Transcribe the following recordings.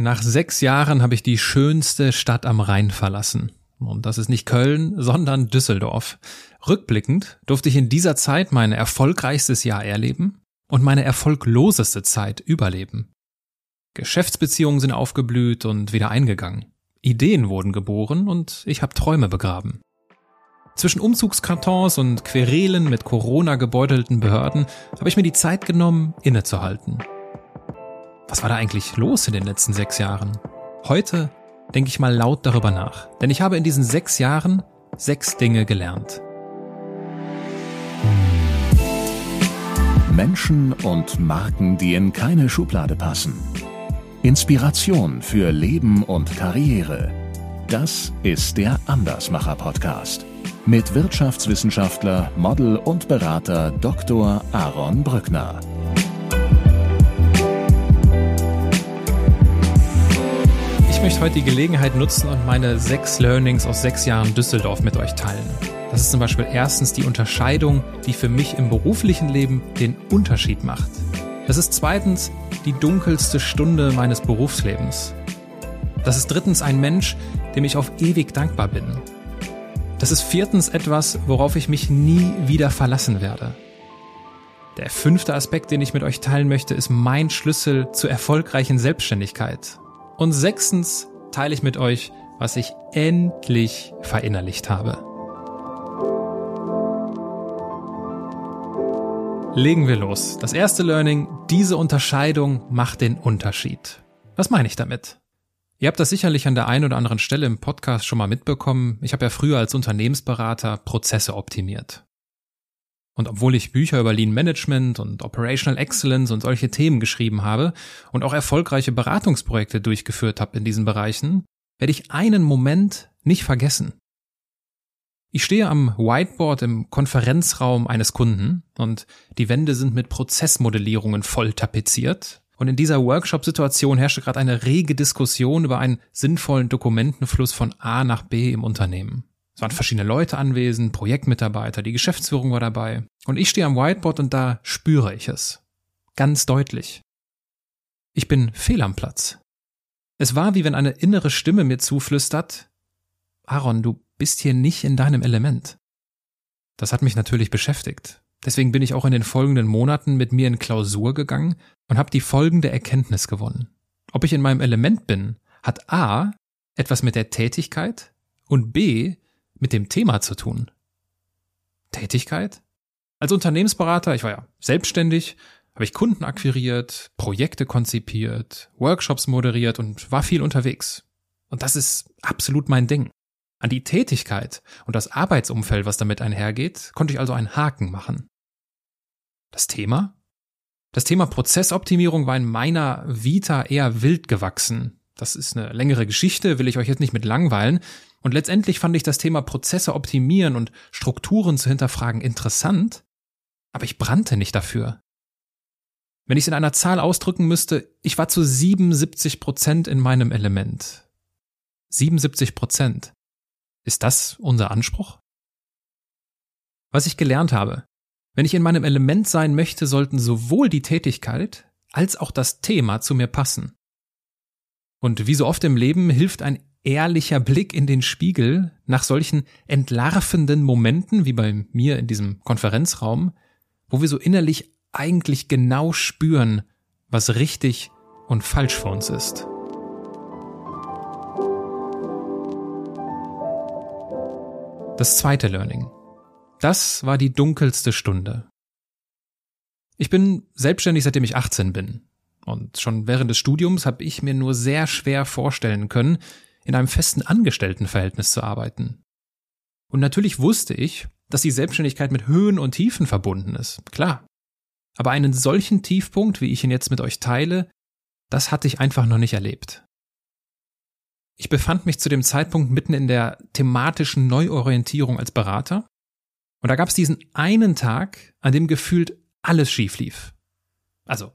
Nach sechs Jahren habe ich die schönste Stadt am Rhein verlassen. Und das ist nicht Köln, sondern Düsseldorf. Rückblickend durfte ich in dieser Zeit mein erfolgreichstes Jahr erleben und meine erfolgloseste Zeit überleben. Geschäftsbeziehungen sind aufgeblüht und wieder eingegangen. Ideen wurden geboren und ich habe Träume begraben. Zwischen Umzugskartons und Querelen mit Corona gebeutelten Behörden habe ich mir die Zeit genommen, innezuhalten. Was war da eigentlich los in den letzten sechs Jahren? Heute denke ich mal laut darüber nach, denn ich habe in diesen sechs Jahren sechs Dinge gelernt. Menschen und Marken, die in keine Schublade passen. Inspiration für Leben und Karriere. Das ist der Andersmacher Podcast mit Wirtschaftswissenschaftler, Model und Berater Dr. Aaron Brückner. Möchte heute die Gelegenheit nutzen und meine sechs Learnings aus sechs Jahren Düsseldorf mit euch teilen. Das ist zum Beispiel erstens die Unterscheidung, die für mich im beruflichen Leben den Unterschied macht. Das ist zweitens die dunkelste Stunde meines Berufslebens. Das ist drittens ein Mensch, dem ich auf ewig dankbar bin. Das ist viertens etwas, worauf ich mich nie wieder verlassen werde. Der fünfte Aspekt, den ich mit euch teilen möchte, ist mein Schlüssel zur erfolgreichen Selbstständigkeit. Und sechstens teile ich mit euch, was ich endlich verinnerlicht habe. Legen wir los. Das erste Learning, diese Unterscheidung macht den Unterschied. Was meine ich damit? Ihr habt das sicherlich an der einen oder anderen Stelle im Podcast schon mal mitbekommen. Ich habe ja früher als Unternehmensberater Prozesse optimiert. Und obwohl ich Bücher über Lean Management und Operational Excellence und solche Themen geschrieben habe und auch erfolgreiche Beratungsprojekte durchgeführt habe in diesen Bereichen, werde ich einen Moment nicht vergessen. Ich stehe am Whiteboard im Konferenzraum eines Kunden und die Wände sind mit Prozessmodellierungen voll tapeziert und in dieser Workshop-Situation herrschte gerade eine rege Diskussion über einen sinnvollen Dokumentenfluss von A nach B im Unternehmen. Es waren verschiedene Leute anwesend, Projektmitarbeiter, die Geschäftsführung war dabei. Und ich stehe am Whiteboard und da spüre ich es. Ganz deutlich. Ich bin fehl am Platz. Es war wie wenn eine innere Stimme mir zuflüstert, Aaron, du bist hier nicht in deinem Element. Das hat mich natürlich beschäftigt. Deswegen bin ich auch in den folgenden Monaten mit mir in Klausur gegangen und habe die folgende Erkenntnis gewonnen. Ob ich in meinem Element bin, hat A etwas mit der Tätigkeit und B mit dem Thema zu tun. Tätigkeit? Als Unternehmensberater, ich war ja selbstständig, habe ich Kunden akquiriert, Projekte konzipiert, Workshops moderiert und war viel unterwegs. Und das ist absolut mein Ding. An die Tätigkeit und das Arbeitsumfeld, was damit einhergeht, konnte ich also einen Haken machen. Das Thema? Das Thema Prozessoptimierung war in meiner Vita eher wild gewachsen. Das ist eine längere Geschichte, will ich euch jetzt nicht mit langweilen. Und letztendlich fand ich das Thema Prozesse optimieren und Strukturen zu hinterfragen interessant, aber ich brannte nicht dafür. Wenn ich es in einer Zahl ausdrücken müsste, ich war zu 77 Prozent in meinem Element. 77 Prozent. Ist das unser Anspruch? Was ich gelernt habe. Wenn ich in meinem Element sein möchte, sollten sowohl die Tätigkeit als auch das Thema zu mir passen. Und wie so oft im Leben hilft ein ehrlicher Blick in den Spiegel nach solchen entlarvenden Momenten wie bei mir in diesem Konferenzraum, wo wir so innerlich eigentlich genau spüren, was richtig und falsch für uns ist. Das zweite Learning. Das war die dunkelste Stunde. Ich bin selbstständig, seitdem ich 18 bin. Und schon während des Studiums habe ich mir nur sehr schwer vorstellen können, in einem festen Angestelltenverhältnis zu arbeiten. Und natürlich wusste ich, dass die Selbstständigkeit mit Höhen und Tiefen verbunden ist, klar. Aber einen solchen Tiefpunkt, wie ich ihn jetzt mit euch teile, das hatte ich einfach noch nicht erlebt. Ich befand mich zu dem Zeitpunkt mitten in der thematischen Neuorientierung als Berater. Und da gab es diesen einen Tag, an dem gefühlt alles schief lief. Also,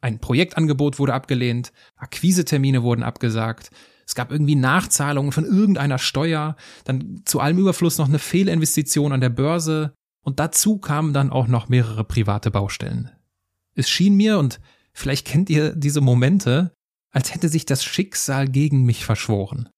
ein Projektangebot wurde abgelehnt, Akquisetermine wurden abgesagt, es gab irgendwie Nachzahlungen von irgendeiner Steuer, dann zu allem Überfluss noch eine Fehlinvestition an der Börse und dazu kamen dann auch noch mehrere private Baustellen. Es schien mir, und vielleicht kennt ihr diese Momente, als hätte sich das Schicksal gegen mich verschworen.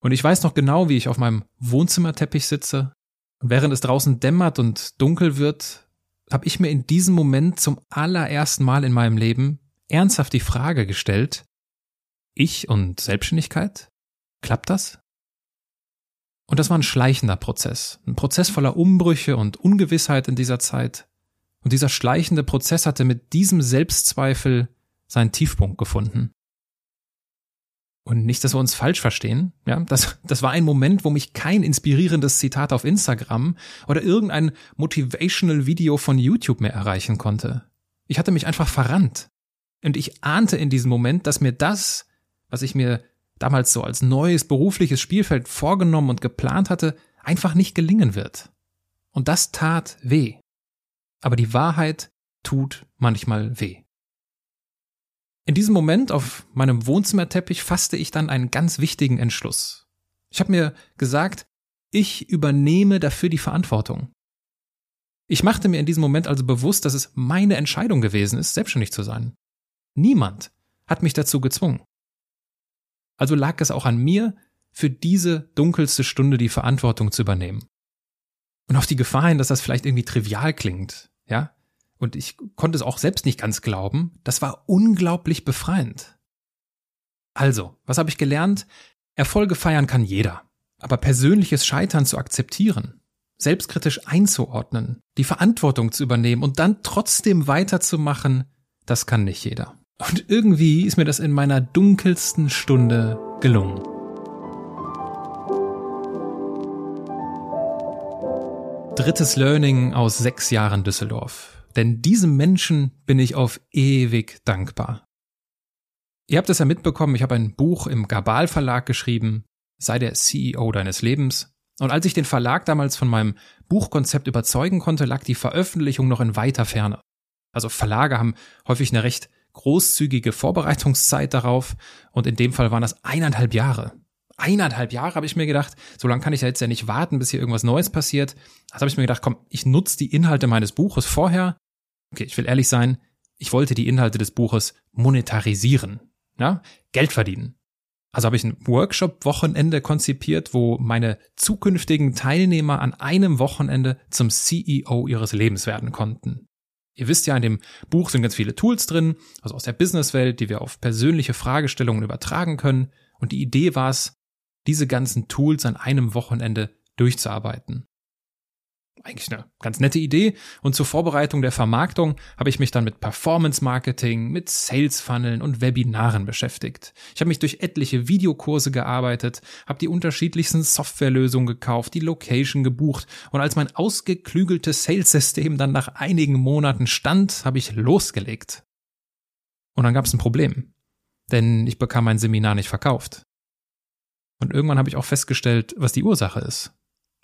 Und ich weiß noch genau, wie ich auf meinem Wohnzimmerteppich sitze und während es draußen dämmert und dunkel wird, habe ich mir in diesem Moment zum allerersten Mal in meinem Leben ernsthaft die Frage gestellt, ich und Selbstständigkeit? Klappt das? Und das war ein schleichender Prozess, ein Prozess voller Umbrüche und Ungewissheit in dieser Zeit. Und dieser schleichende Prozess hatte mit diesem Selbstzweifel seinen Tiefpunkt gefunden. Und nicht, dass wir uns falsch verstehen, ja, das, das war ein Moment, wo mich kein inspirierendes Zitat auf Instagram oder irgendein motivational Video von YouTube mehr erreichen konnte. Ich hatte mich einfach verrannt. Und ich ahnte in diesem Moment, dass mir das, was ich mir damals so als neues berufliches Spielfeld vorgenommen und geplant hatte, einfach nicht gelingen wird. Und das tat weh. Aber die Wahrheit tut manchmal weh. In diesem Moment auf meinem Wohnzimmerteppich fasste ich dann einen ganz wichtigen Entschluss. Ich habe mir gesagt, ich übernehme dafür die Verantwortung. Ich machte mir in diesem Moment also bewusst, dass es meine Entscheidung gewesen ist, selbstständig zu sein. Niemand hat mich dazu gezwungen. Also lag es auch an mir, für diese dunkelste Stunde die Verantwortung zu übernehmen. Und auf die Gefahr hin, dass das vielleicht irgendwie trivial klingt, ja, und ich konnte es auch selbst nicht ganz glauben, das war unglaublich befreiend. Also, was habe ich gelernt? Erfolge feiern kann jeder, aber persönliches Scheitern zu akzeptieren, selbstkritisch einzuordnen, die Verantwortung zu übernehmen und dann trotzdem weiterzumachen, das kann nicht jeder. Und irgendwie ist mir das in meiner dunkelsten Stunde gelungen. Drittes Learning aus sechs Jahren Düsseldorf. Denn diesem Menschen bin ich auf ewig dankbar. Ihr habt es ja mitbekommen, ich habe ein Buch im Gabal Verlag geschrieben, sei der CEO deines Lebens. Und als ich den Verlag damals von meinem Buchkonzept überzeugen konnte, lag die Veröffentlichung noch in weiter Ferne. Also Verlage haben häufig eine recht großzügige Vorbereitungszeit darauf und in dem Fall waren das eineinhalb Jahre. Eineinhalb Jahre habe ich mir gedacht, so lange kann ich ja jetzt ja nicht warten, bis hier irgendwas Neues passiert. Also habe ich mir gedacht, komm, ich nutze die Inhalte meines Buches vorher. Okay, ich will ehrlich sein, ich wollte die Inhalte des Buches monetarisieren, ja, Geld verdienen. Also habe ich ein Workshop-Wochenende konzipiert, wo meine zukünftigen Teilnehmer an einem Wochenende zum CEO ihres Lebens werden konnten. Ihr wisst ja, in dem Buch sind ganz viele Tools drin, also aus der Businesswelt, die wir auf persönliche Fragestellungen übertragen können. Und die Idee war es, diese ganzen Tools an einem Wochenende durchzuarbeiten eigentlich eine ganz nette Idee. Und zur Vorbereitung der Vermarktung habe ich mich dann mit Performance Marketing, mit Sales Funneln und Webinaren beschäftigt. Ich habe mich durch etliche Videokurse gearbeitet, habe die unterschiedlichsten Softwarelösungen gekauft, die Location gebucht und als mein ausgeklügeltes Sales-System dann nach einigen Monaten stand, habe ich losgelegt. Und dann gab es ein Problem. Denn ich bekam mein Seminar nicht verkauft. Und irgendwann habe ich auch festgestellt, was die Ursache ist.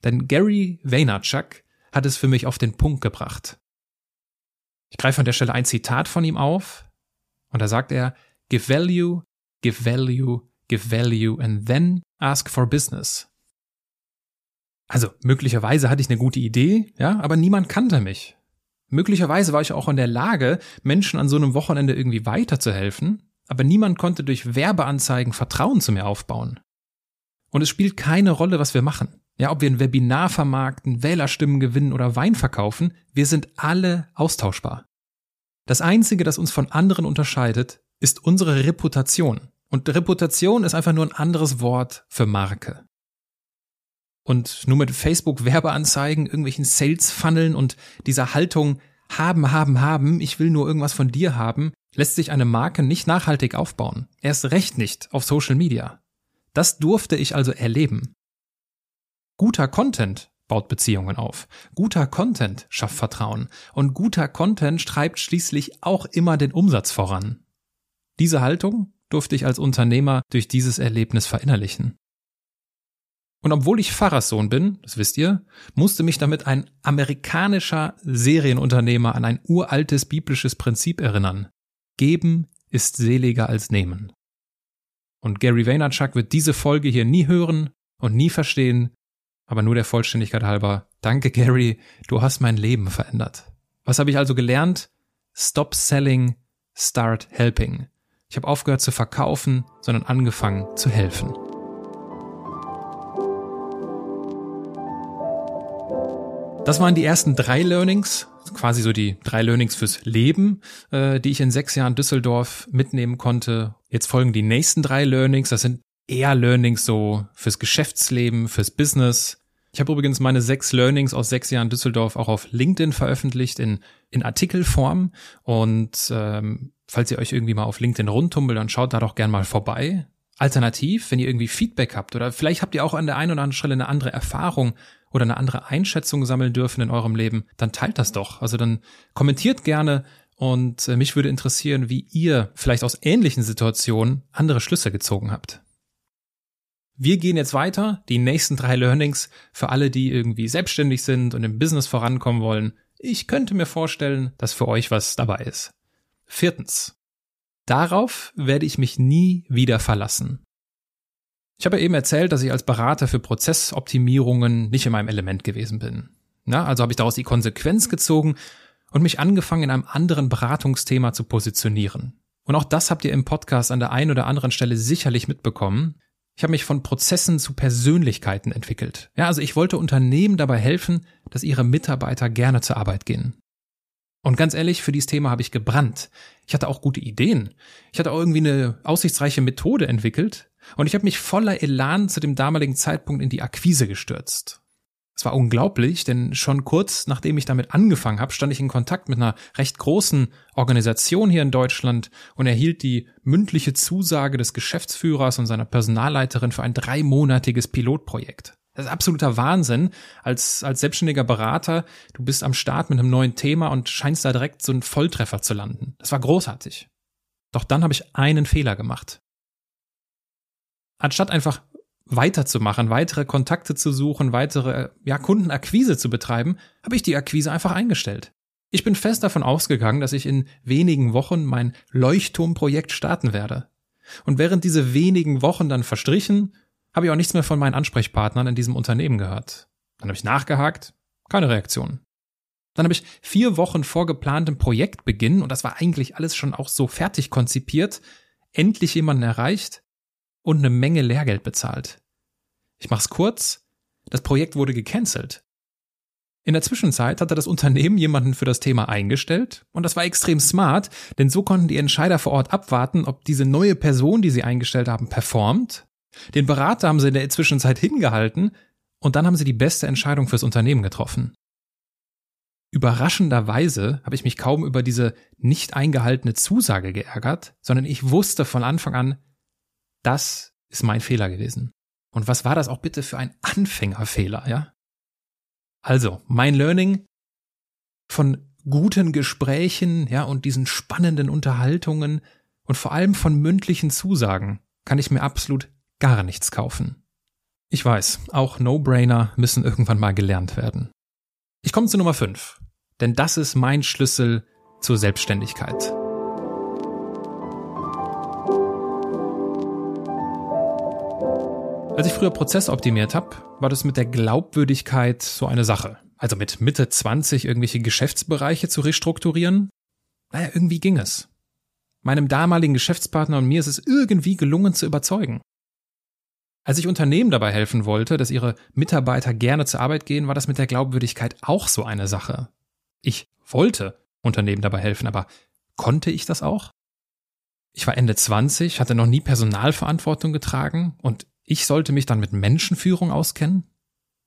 Denn Gary Vaynerchuk hat es für mich auf den Punkt gebracht. Ich greife an der Stelle ein Zitat von ihm auf und da sagt er, Give value, give value, give value and then ask for business. Also möglicherweise hatte ich eine gute Idee, ja, aber niemand kannte mich. Möglicherweise war ich auch in der Lage, Menschen an so einem Wochenende irgendwie weiterzuhelfen, aber niemand konnte durch Werbeanzeigen Vertrauen zu mir aufbauen. Und es spielt keine Rolle, was wir machen. Ja, ob wir ein Webinar vermarkten, Wählerstimmen gewinnen oder Wein verkaufen, wir sind alle austauschbar. Das Einzige, das uns von anderen unterscheidet, ist unsere Reputation. Und Reputation ist einfach nur ein anderes Wort für Marke. Und nur mit Facebook-Werbeanzeigen, irgendwelchen Sales-Funneln und dieser Haltung haben, haben, haben, ich will nur irgendwas von dir haben, lässt sich eine Marke nicht nachhaltig aufbauen. Erst recht nicht auf Social Media. Das durfte ich also erleben. Guter Content baut Beziehungen auf. Guter Content schafft Vertrauen. Und guter Content treibt schließlich auch immer den Umsatz voran. Diese Haltung durfte ich als Unternehmer durch dieses Erlebnis verinnerlichen. Und obwohl ich Pfarrerssohn bin, das wisst ihr, musste mich damit ein amerikanischer Serienunternehmer an ein uraltes biblisches Prinzip erinnern. Geben ist seliger als nehmen. Und Gary Vaynerchuk wird diese Folge hier nie hören und nie verstehen, aber nur der Vollständigkeit halber, danke Gary, du hast mein Leben verändert. Was habe ich also gelernt? Stop selling, start helping. Ich habe aufgehört zu verkaufen, sondern angefangen zu helfen. Das waren die ersten drei Learnings, quasi so die drei Learnings fürs Leben, äh, die ich in sechs Jahren Düsseldorf mitnehmen konnte. Jetzt folgen die nächsten drei Learnings. Das sind eher Learnings so fürs Geschäftsleben, fürs Business. Ich habe übrigens meine sechs Learnings aus sechs Jahren Düsseldorf auch auf LinkedIn veröffentlicht in, in Artikelform. Und ähm, falls ihr euch irgendwie mal auf LinkedIn rundtummelt, dann schaut da doch gern mal vorbei. Alternativ, wenn ihr irgendwie Feedback habt oder vielleicht habt ihr auch an der einen oder anderen Stelle eine andere Erfahrung oder eine andere Einschätzung sammeln dürfen in eurem Leben, dann teilt das doch. Also dann kommentiert gerne und äh, mich würde interessieren, wie ihr vielleicht aus ähnlichen Situationen andere Schlüsse gezogen habt. Wir gehen jetzt weiter. Die nächsten drei Learnings für alle, die irgendwie selbstständig sind und im Business vorankommen wollen. Ich könnte mir vorstellen, dass für euch was dabei ist. Viertens. Darauf werde ich mich nie wieder verlassen. Ich habe eben erzählt, dass ich als Berater für Prozessoptimierungen nicht in meinem Element gewesen bin. Na, also habe ich daraus die Konsequenz gezogen und mich angefangen, in einem anderen Beratungsthema zu positionieren. Und auch das habt ihr im Podcast an der einen oder anderen Stelle sicherlich mitbekommen. Ich habe mich von Prozessen zu Persönlichkeiten entwickelt. Ja, also ich wollte Unternehmen dabei helfen, dass ihre Mitarbeiter gerne zur Arbeit gehen. Und ganz ehrlich, für dieses Thema habe ich gebrannt. Ich hatte auch gute Ideen. Ich hatte auch irgendwie eine aussichtsreiche Methode entwickelt, und ich habe mich voller Elan zu dem damaligen Zeitpunkt in die Akquise gestürzt. Es war unglaublich, denn schon kurz nachdem ich damit angefangen habe, stand ich in Kontakt mit einer recht großen Organisation hier in Deutschland und erhielt die mündliche Zusage des Geschäftsführers und seiner Personalleiterin für ein dreimonatiges Pilotprojekt. Das ist absoluter Wahnsinn. Als, als selbstständiger Berater, du bist am Start mit einem neuen Thema und scheinst da direkt so einen Volltreffer zu landen. Das war großartig. Doch dann habe ich einen Fehler gemacht anstatt einfach weiterzumachen, weitere Kontakte zu suchen, weitere ja, Kundenakquise zu betreiben, habe ich die Akquise einfach eingestellt. Ich bin fest davon ausgegangen, dass ich in wenigen Wochen mein Leuchtturmprojekt starten werde. Und während diese wenigen Wochen dann verstrichen, habe ich auch nichts mehr von meinen Ansprechpartnern in diesem Unternehmen gehört. Dann habe ich nachgehakt, keine Reaktion. Dann habe ich vier Wochen vor geplantem Projektbeginn, und das war eigentlich alles schon auch so fertig konzipiert, endlich jemanden erreicht, und eine Menge Lehrgeld bezahlt. Ich mach's kurz, das Projekt wurde gecancelt. In der Zwischenzeit hatte das Unternehmen jemanden für das Thema eingestellt und das war extrem smart, denn so konnten die Entscheider vor Ort abwarten, ob diese neue Person, die sie eingestellt haben, performt. Den Berater haben sie in der Zwischenzeit hingehalten und dann haben sie die beste Entscheidung fürs Unternehmen getroffen. Überraschenderweise habe ich mich kaum über diese nicht eingehaltene Zusage geärgert, sondern ich wusste von Anfang an, das ist mein Fehler gewesen. Und was war das auch bitte für ein Anfängerfehler, ja? Also, mein Learning von guten Gesprächen, ja, und diesen spannenden Unterhaltungen und vor allem von mündlichen Zusagen kann ich mir absolut gar nichts kaufen. Ich weiß, auch No-Brainer müssen irgendwann mal gelernt werden. Ich komme zu Nummer 5, denn das ist mein Schlüssel zur Selbstständigkeit. Als ich früher Prozess optimiert habe, war das mit der Glaubwürdigkeit so eine Sache. Also mit Mitte 20 irgendwelche Geschäftsbereiche zu restrukturieren? Naja, irgendwie ging es. Meinem damaligen Geschäftspartner und mir ist es irgendwie gelungen zu überzeugen. Als ich Unternehmen dabei helfen wollte, dass ihre Mitarbeiter gerne zur Arbeit gehen, war das mit der Glaubwürdigkeit auch so eine Sache. Ich wollte Unternehmen dabei helfen, aber konnte ich das auch? Ich war Ende 20, hatte noch nie Personalverantwortung getragen und ich sollte mich dann mit Menschenführung auskennen?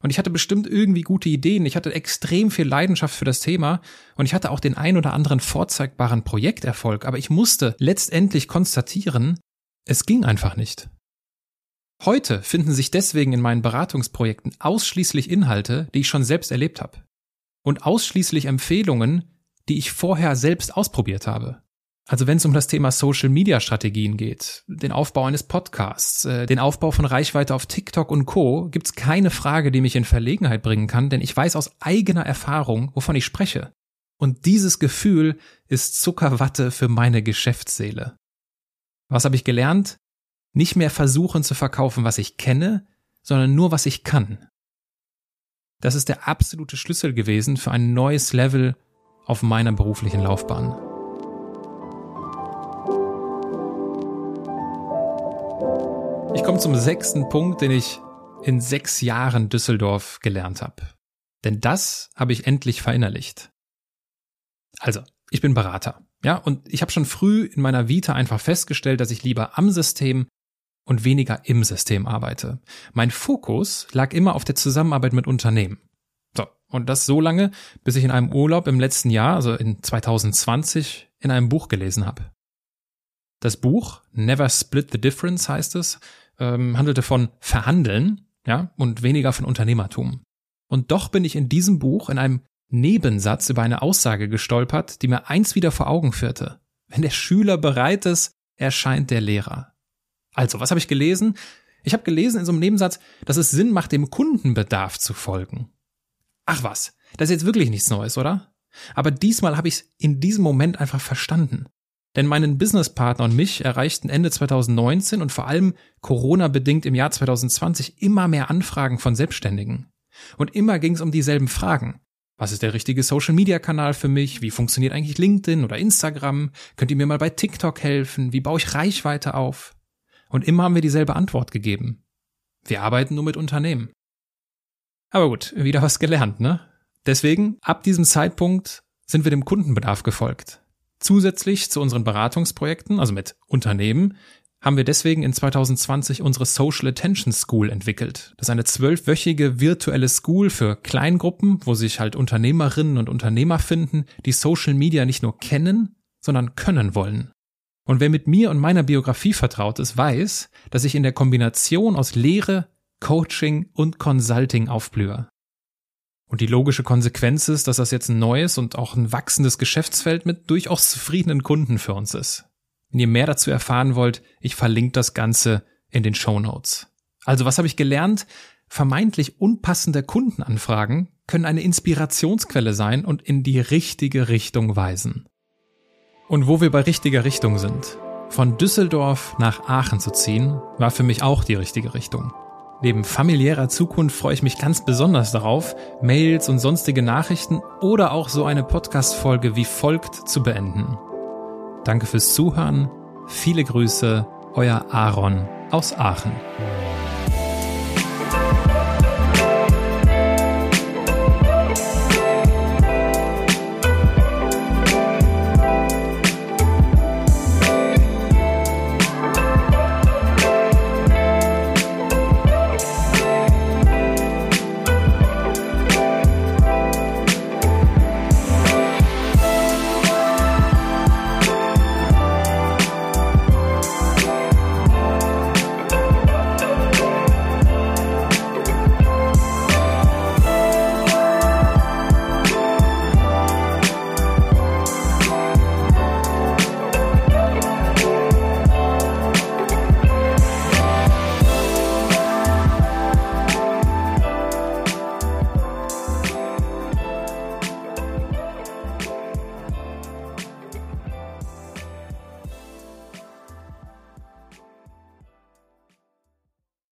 Und ich hatte bestimmt irgendwie gute Ideen, ich hatte extrem viel Leidenschaft für das Thema und ich hatte auch den ein oder anderen vorzeigbaren Projekterfolg, aber ich musste letztendlich konstatieren, es ging einfach nicht. Heute finden sich deswegen in meinen Beratungsprojekten ausschließlich Inhalte, die ich schon selbst erlebt habe. Und ausschließlich Empfehlungen, die ich vorher selbst ausprobiert habe. Also wenn es um das Thema Social-Media-Strategien geht, den Aufbau eines Podcasts, äh, den Aufbau von Reichweite auf TikTok und Co, gibt es keine Frage, die mich in Verlegenheit bringen kann, denn ich weiß aus eigener Erfahrung, wovon ich spreche. Und dieses Gefühl ist Zuckerwatte für meine Geschäftsseele. Was habe ich gelernt? Nicht mehr versuchen zu verkaufen, was ich kenne, sondern nur, was ich kann. Das ist der absolute Schlüssel gewesen für ein neues Level auf meiner beruflichen Laufbahn. Ich komme zum sechsten Punkt, den ich in sechs Jahren Düsseldorf gelernt habe. Denn das habe ich endlich verinnerlicht. Also, ich bin Berater. Ja, und ich habe schon früh in meiner Vita einfach festgestellt, dass ich lieber am System und weniger im System arbeite. Mein Fokus lag immer auf der Zusammenarbeit mit Unternehmen. So, und das so lange, bis ich in einem Urlaub im letzten Jahr, also in 2020, in einem Buch gelesen habe. Das Buch Never Split the Difference heißt es, ähm, handelte von Verhandeln, ja, und weniger von Unternehmertum. Und doch bin ich in diesem Buch in einem Nebensatz über eine Aussage gestolpert, die mir eins wieder vor Augen führte. Wenn der Schüler bereit ist, erscheint der Lehrer. Also, was habe ich gelesen? Ich habe gelesen in so einem Nebensatz, dass es Sinn macht, dem Kundenbedarf zu folgen. Ach was, das ist jetzt wirklich nichts Neues, oder? Aber diesmal habe ich es in diesem Moment einfach verstanden. Denn meinen Businesspartner und mich erreichten Ende 2019 und vor allem Corona-bedingt im Jahr 2020 immer mehr Anfragen von Selbstständigen. Und immer ging es um dieselben Fragen. Was ist der richtige Social-Media-Kanal für mich? Wie funktioniert eigentlich LinkedIn oder Instagram? Könnt ihr mir mal bei TikTok helfen? Wie baue ich Reichweite auf? Und immer haben wir dieselbe Antwort gegeben. Wir arbeiten nur mit Unternehmen. Aber gut, wieder was gelernt, ne? Deswegen, ab diesem Zeitpunkt sind wir dem Kundenbedarf gefolgt. Zusätzlich zu unseren Beratungsprojekten, also mit Unternehmen, haben wir deswegen in 2020 unsere Social Attention School entwickelt. Das ist eine zwölfwöchige virtuelle School für Kleingruppen, wo sich halt Unternehmerinnen und Unternehmer finden, die Social Media nicht nur kennen, sondern können wollen. Und wer mit mir und meiner Biografie vertraut ist, weiß, dass ich in der Kombination aus Lehre, Coaching und Consulting aufblühe. Und die logische Konsequenz ist, dass das jetzt ein neues und auch ein wachsendes Geschäftsfeld mit durchaus zufriedenen Kunden für uns ist. Wenn ihr mehr dazu erfahren wollt, ich verlinke das Ganze in den Show Notes. Also was habe ich gelernt? Vermeintlich unpassende Kundenanfragen können eine Inspirationsquelle sein und in die richtige Richtung weisen. Und wo wir bei richtiger Richtung sind, von Düsseldorf nach Aachen zu ziehen, war für mich auch die richtige Richtung. Neben familiärer Zukunft freue ich mich ganz besonders darauf, Mails und sonstige Nachrichten oder auch so eine Podcast-Folge wie folgt zu beenden. Danke fürs Zuhören. Viele Grüße, euer Aaron aus Aachen.